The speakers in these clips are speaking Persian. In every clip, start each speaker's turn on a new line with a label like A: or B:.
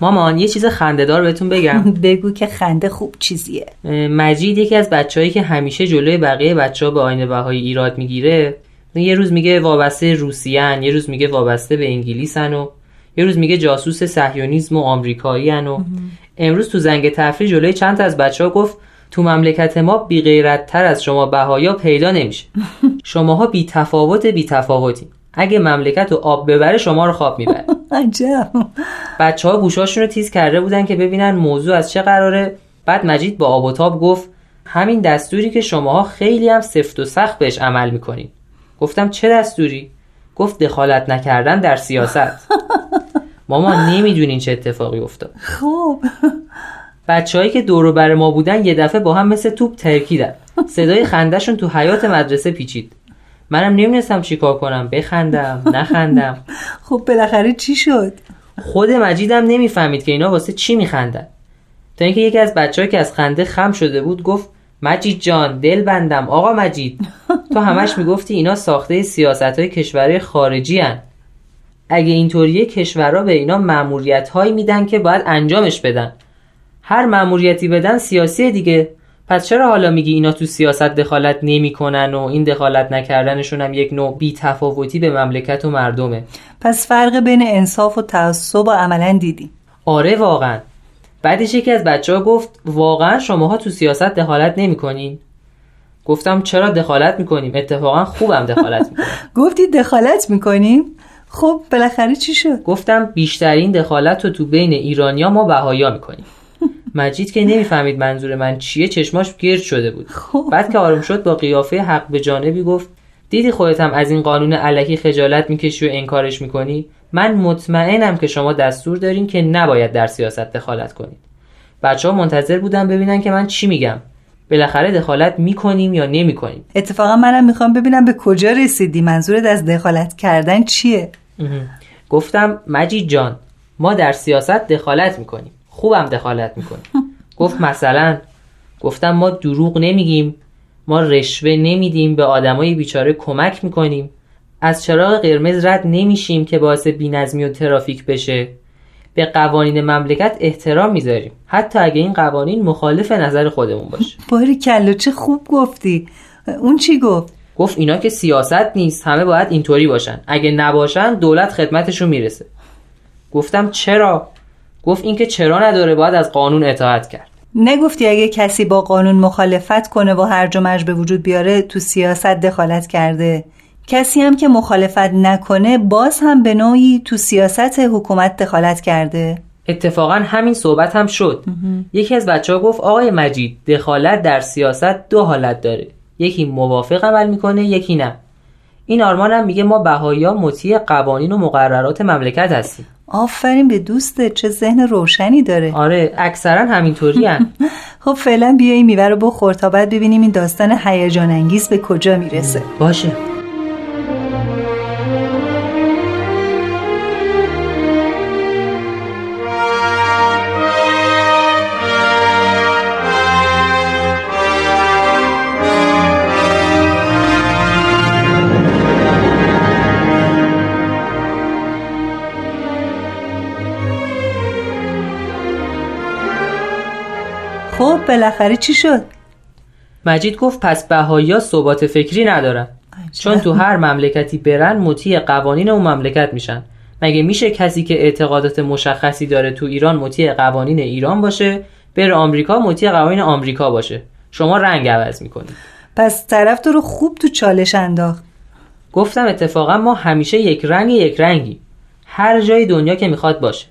A: مامان یه چیز خندهدار بهتون بگم.
B: بگو که خنده خوب چیزیه.
A: مجید یکی از بچههایی که همیشه جلوی بقیه بچه ها به آینه بهایی ایراد می‌گیره یه روز میگه وابسته روسیان یه روز میگه وابسته به انگلیسن و یه روز میگه جاسوس صهیونیسم و آمریکایی و امروز تو زنگ تفریح جلوی چند تا از بچه ها گفت تو مملکت ما بی غیرت تر از شما بهایا پیدا نمیشه. شماها بی تفاوت بی تفاوتی اگه مملکت و آب ببره شما رو خواب می‌بره.
B: عجب.
A: بچه ها گوشاشون رو تیز کرده بودن که ببینن موضوع از چه قراره. بعد مجید با آب و تاب گفت همین دستوری که شماها خیلی هم سفت و سخت بهش عمل می‌کنین. گفتم چه دستوری؟ گفت دخالت نکردن در سیاست. ماما نمی‌دونین چه اتفاقی افتاد.
B: خوب.
A: بچههایی که دور بر ما بودن یه دفعه با هم مثل توپ ترکیدن. صدای خندهشون تو حیات مدرسه پیچید. منم نمی‌دونستم چیکار کنم. بخندم نخندم.
B: خب بالاخره چی شد؟
A: خود مجیدم نمی‌فهمید که اینا واسه چی میخندن. تا اینکه یکی از بچه‌ها که از خنده خم شده بود گفت مجید جان دل بندم. آقا مجید. تو همش می‌گفتی اینا ساخته سیاست های کشورهای خارجی هن. اگه اینطوریه کشورها به اینا معمولیت هایی میدن که باید انجامش بدن. هر معمولیتی بدن سیاسی دیگه. پس چرا حالا میگی اینا تو سیاست دخالت نمی‌کنن و این دخالت نکردنشون هم یک نوع بیتفاوتی به مملکت و مردمه؟
B: پس فرق بین انصاف و تعصب و عملا دیدی.
A: آره واقعا. بعدش یکی از بچه ها گفت واقعا شماها تو سیاست دخالت نمی‌کنین. گفتم چرا دخالت می‌کنیم؟ اتفاقا خوبم دخالت می‌کنیم.
B: گفتی دخالت می‌کنیم؟ خب بالاخره چی شد؟
A: گفتم بیشترین دخالت رو تو بین ایرانیا ما بهایا می‌کنیم. مجید که نمی‌فهمید منظور من چیه چشماش گرد شده بود.
B: خب.
A: بعد که آروم شد با قیافه حق به جانبی گفت دیدی خودت هم از این قانون علکی خجالت می‌کشی و انکارش می‌کنی؟ من مطمئنم که شما دستور دارین که نباید در سیاست دخالت کنید. بچه ها منتظر بودن ببینن که من چی میگم. بالاخره دخالت می‌کنیم یا نمی‌کنیم.
B: اتفاقا منم می‌خوام ببینم به کجا رسیدی. منظورت از دخالت کردن چیه؟
A: گفتم مجید جان ما در سیاست دخالت می‌کنیم. خوبم دخالت می‌کنیم گفت مثلا گفتم ما دروغ نمیگیم ما رشوه نمیدیم به آدمای بیچاره کمک می‌کنیم. از چراغ قرمز رد نمیشیم که باعث بینظمی و ترافیک بشه. به قوانین مملکت احترام می‌ذاریم. حتی اگه این قوانین مخالف نظر خودمون باشه.
B: باری کلا چه خوب گفتی. اون چی گفت؟
A: گفت اینا که سیاست نیست همه باید اینطوری باشن. اگه نباشن دولت خدمتشون می‌رسه. گفتم چرا؟ گفت اینکه چرا نداره باید از قانون اطاعت کرد.
B: نگفتی اگه کسی با قانون مخالفت کنه و هرج و مرج به وجود بیاره تو سیاست دخالت کرده. کسی هم که مخالفت نکنه باز هم به نوعی تو سیاست حکومت دخالت کرده.
A: اتفاقا همین صحبت هم شد. یکی از بچه ها گفت آقای مجید دخالت در سیاست دو حالت داره. یکی موافق عمل می‌کنه یکی نه. این آرمان هم میگه ما بهایی مطیع قوانین و مقررات مملکت هستیم.
B: آفرین به دوسته چه ذهن روشنی داره.
A: آره اکثرا همینطوری هم.
B: خب فعلا بیا این میوه رو بخور تا بعد ببینیم این داستان هیجان انگیز به کجا می‌رسه.
A: باشه.
B: بالاخره چی شد؟
A: مجید گفت پس بهایی ثبات فکری ندارن. چون تو هر مملکتی برن مطیع قوانین اون مملکت میشن. مگه میشه کسی که اعتقادات مشخصی داره تو ایران مطیع قوانین ایران باشه بره آمریکا مطیع قوانین آمریکا باشه؟ شما رنگ عوض می‌کنید
B: پس طرف تو رو خوب تو چالش انداخت.
A: گفتم اتفاقا ما همیشه یک رنگ یک رنگی. هر جای دنیا که می‌خواد باشه.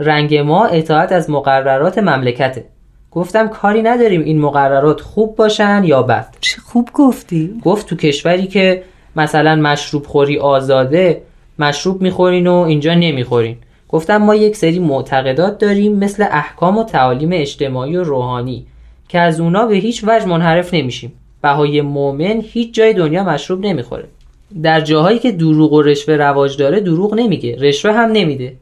A: رنگ ما اطاعت از مقررات مملکته. گفتم کاری نداریم این مقررات خوب باشن یا بد.
B: چه خوب گفتی.
A: گفت تو کشوری که مثلا مشروب خوری آزاده مشروب می‌خورین و اینجا نمی‌خورین. گفتم ما یک سری معتقدات داریم مثل احکام و تعالیم اجتماعی و روحانی که از اونا به هیچ وجه منحرف نمیشیم. بهای مؤمن هیچ جای دنیا مشروب نمی‌خوره. در جاهایی که دروغ و رشوه رواج داره دروغ نمیگه رشوه هم نمیده.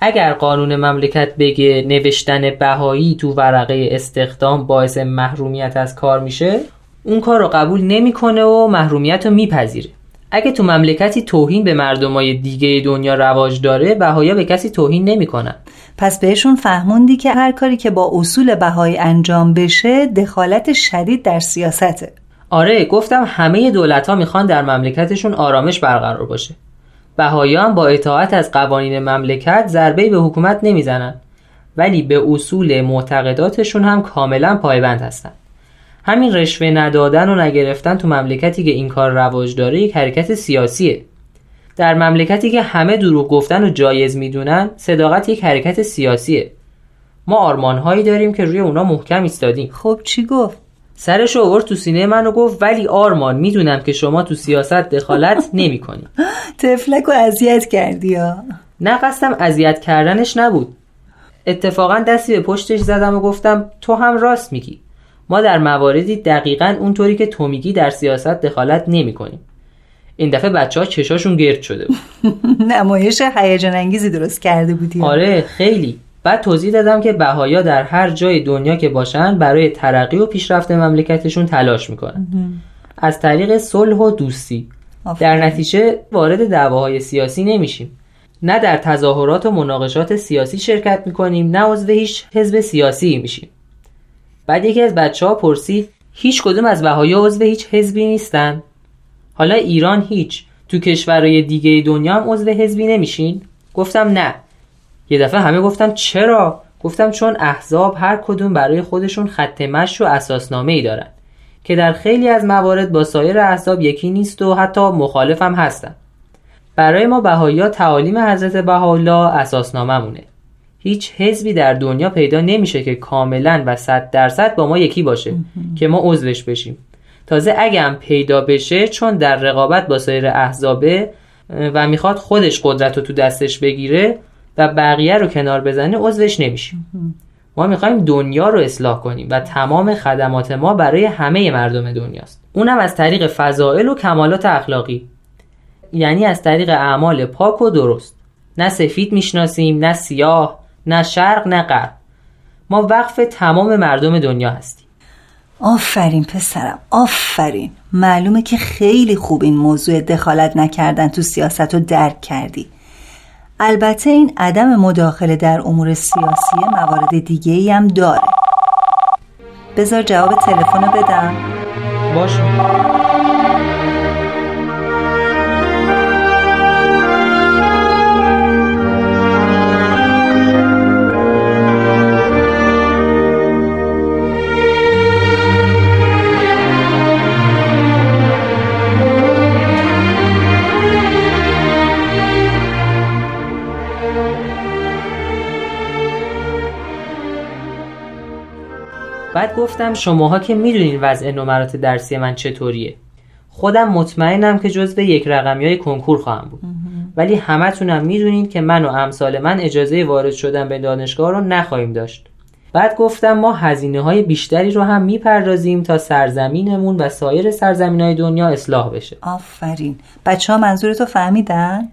A: اگر قانون مملکت بگه نوشتن بهایی تو ورقه استخدام باعث محرومیت از کار میشه اون کار رو قبول نمی‌کنه و محرومیت رو میپذیره. اگه تو مملکتی توهین به مردمای دیگه دنیا رواج داره بهایا به کسی توهین نمی‌کنن.
B: پس بهشون فهموندی که هر کاری که با اصول بهایی انجام بشه دخالت شدید در سیاسته.
A: آره گفتم همه دولت ها می‌خوان در مملکتشون آرامش برقرار باشه. بهایان با اطاعت از قوانین مملکت ضربه به حکومت نمی‌زنن ولی به اصول معتقداتشون هم کاملا پایبند هستن همین رشوه ندادن و نگرفتن تو مملکتی که این کار رواج داره یک حرکت سیاسیه. در مملکتی که همه دروغ گفتن و جایز می‌دونن صداقت یک حرکت سیاسیه. ما آرمانهایی داریم که روی اونا محکم ایستادیم.
B: خب چی گفت؟
A: سرش آورد تو سینه من و گفت ولی آرمان می‌دونم که شما تو سیاست دخالت نمی کنی
B: تفلک و اذیت کردی یا
A: نه قصدم اذیت کردنش نبود. اتفاقا دستی به پشتش زدم و گفتم تو هم راست میگی. ما در مواردی دقیقا اونطوری که تو میگی در سیاست دخالت نمی کنیم این دفعه بچه ها چشاشون گرد شده بود.
B: نمایش هیجان انگیزی درست کرده بودی.
A: آره خیلی. بعد توضیح دادم که بهایا در هر جای دنیا که باشن برای ترقی و پیشرفت مملکتشون تلاش می‌کنن. از طریق صلح و دوستی. در نتیجه وارد دعواهای سیاسی نمیشیم. نه در تظاهرات و مناقشات سیاسی شرکت می‌کنیم نه عضو هیچ حزب سیاسی میشیم. بعد یکی از بچه ها پرسید هیچ کدوم از بهایا عضو هیچ حزبی نیستن؟ حالا ایران هیچ. تو کشورهای دیگه دنیا هم عضو حزبی نمیشین؟ گفتم نه. یه دفعه همه گفتم چرا؟ گفتم چون احزاب هر کدوم برای خودشون خط مش و اساسنامه ای دارن که در خیلی از موارد با سایر احزاب یکی نیست و حتی مخالف هم هستن. برای ما بهایی تعالیم حضرت بهاءالله اساسنامه‌مونه. هیچ حزبی در دنیا پیدا نمیشه که کاملا و صد درصد با ما یکی باشه که ما عضوش بشیم. تازه اگه هم پیدا بشه چون در رقابت با سایر احزابه و می‌خواد خودش قدرت رو تو دستش بگیره و بقیه رو کنار بزنه عضوش نمیشیم. ما می‌خوایم دنیا رو اصلاح کنیم و تمام خدمات ما برای همه مردم دنیاست. اونم از طریق فضائل و کمالات اخلاقی. یعنی از طریق اعمال پاک و درست. نه سفید می‌شناسیم نه سیاه نه شرق نه غرب. ما وقف تمام مردم دنیا هستیم.
B: آفرین پسرم آفرین. معلومه که خیلی خوب این موضوع دخالت نکردن تو سیاست رو درک کردی. البته این عدم مداخله در امور سیاسی موارد دیگه ای هم داره. بذار جواب تلفن بدم.
A: باشه. بعد گفتم شماها که می‌دونین وضع نمرات درسی من چطوریه. خودم مطمئنم که جزو یک رقمی های کنکور خواهم بود. ولی همتونم می‌دونین که من و امثال من اجازه وارد شدن به دانشگاه رو نخواهیم داشت. بعد گفتم ما هزینه های بیشتری رو هم می‌پردازیم تا سرزمینمون و سایر سرزمین های دنیا اصلاح بشه.
B: آفرین. بچه ها منظورتو فهمیدن؟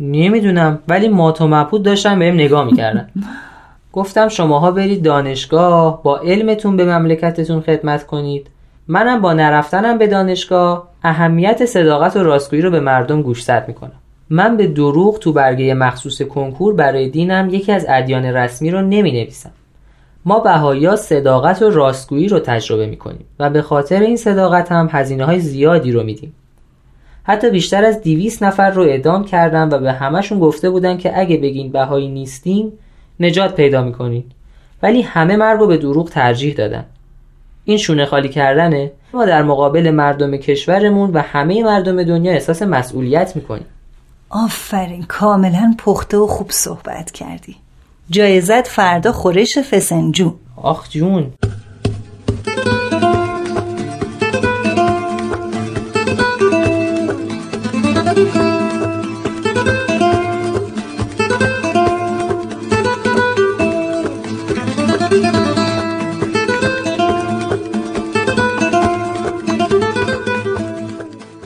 A: نمی‌دونم ولی مات و مبهوت داشتن بهم نگاه می‌کردن. گفتم شماها برید دانشگاه با علمتون به مملکتتون خدمت کنید. منم با نرفتنم به دانشگاه اهمیت صداقت و راستگویی رو به مردم گوشزد می‌کنم. من به دروغ تو برگه مخصوص کنکور برای دینم یکی از ادیان رسمی رو نمی نویسم ما بهایا صداقت و راستگویی رو تجربه می‌کنیم و به خاطر این صداقت هم هزینه های زیادی رو میدیم. حتی بیشتر از دیویس نفر رو اعدام کردم و به همشون گفته بودن که اگه بگین بهایی نیستیم نجات پیدا می‌کنید ولی همه مرگ رو به دروغ ترجیح دادن. این شونه خالی کردنه. ما در مقابل مردم کشورمون و همه مردم دنیا احساس مسئولیت می‌کنیم.
B: آفرین کاملا پخته و خوب صحبت کردی. جایزت فردا خورش فسنجون.
A: آخ جون.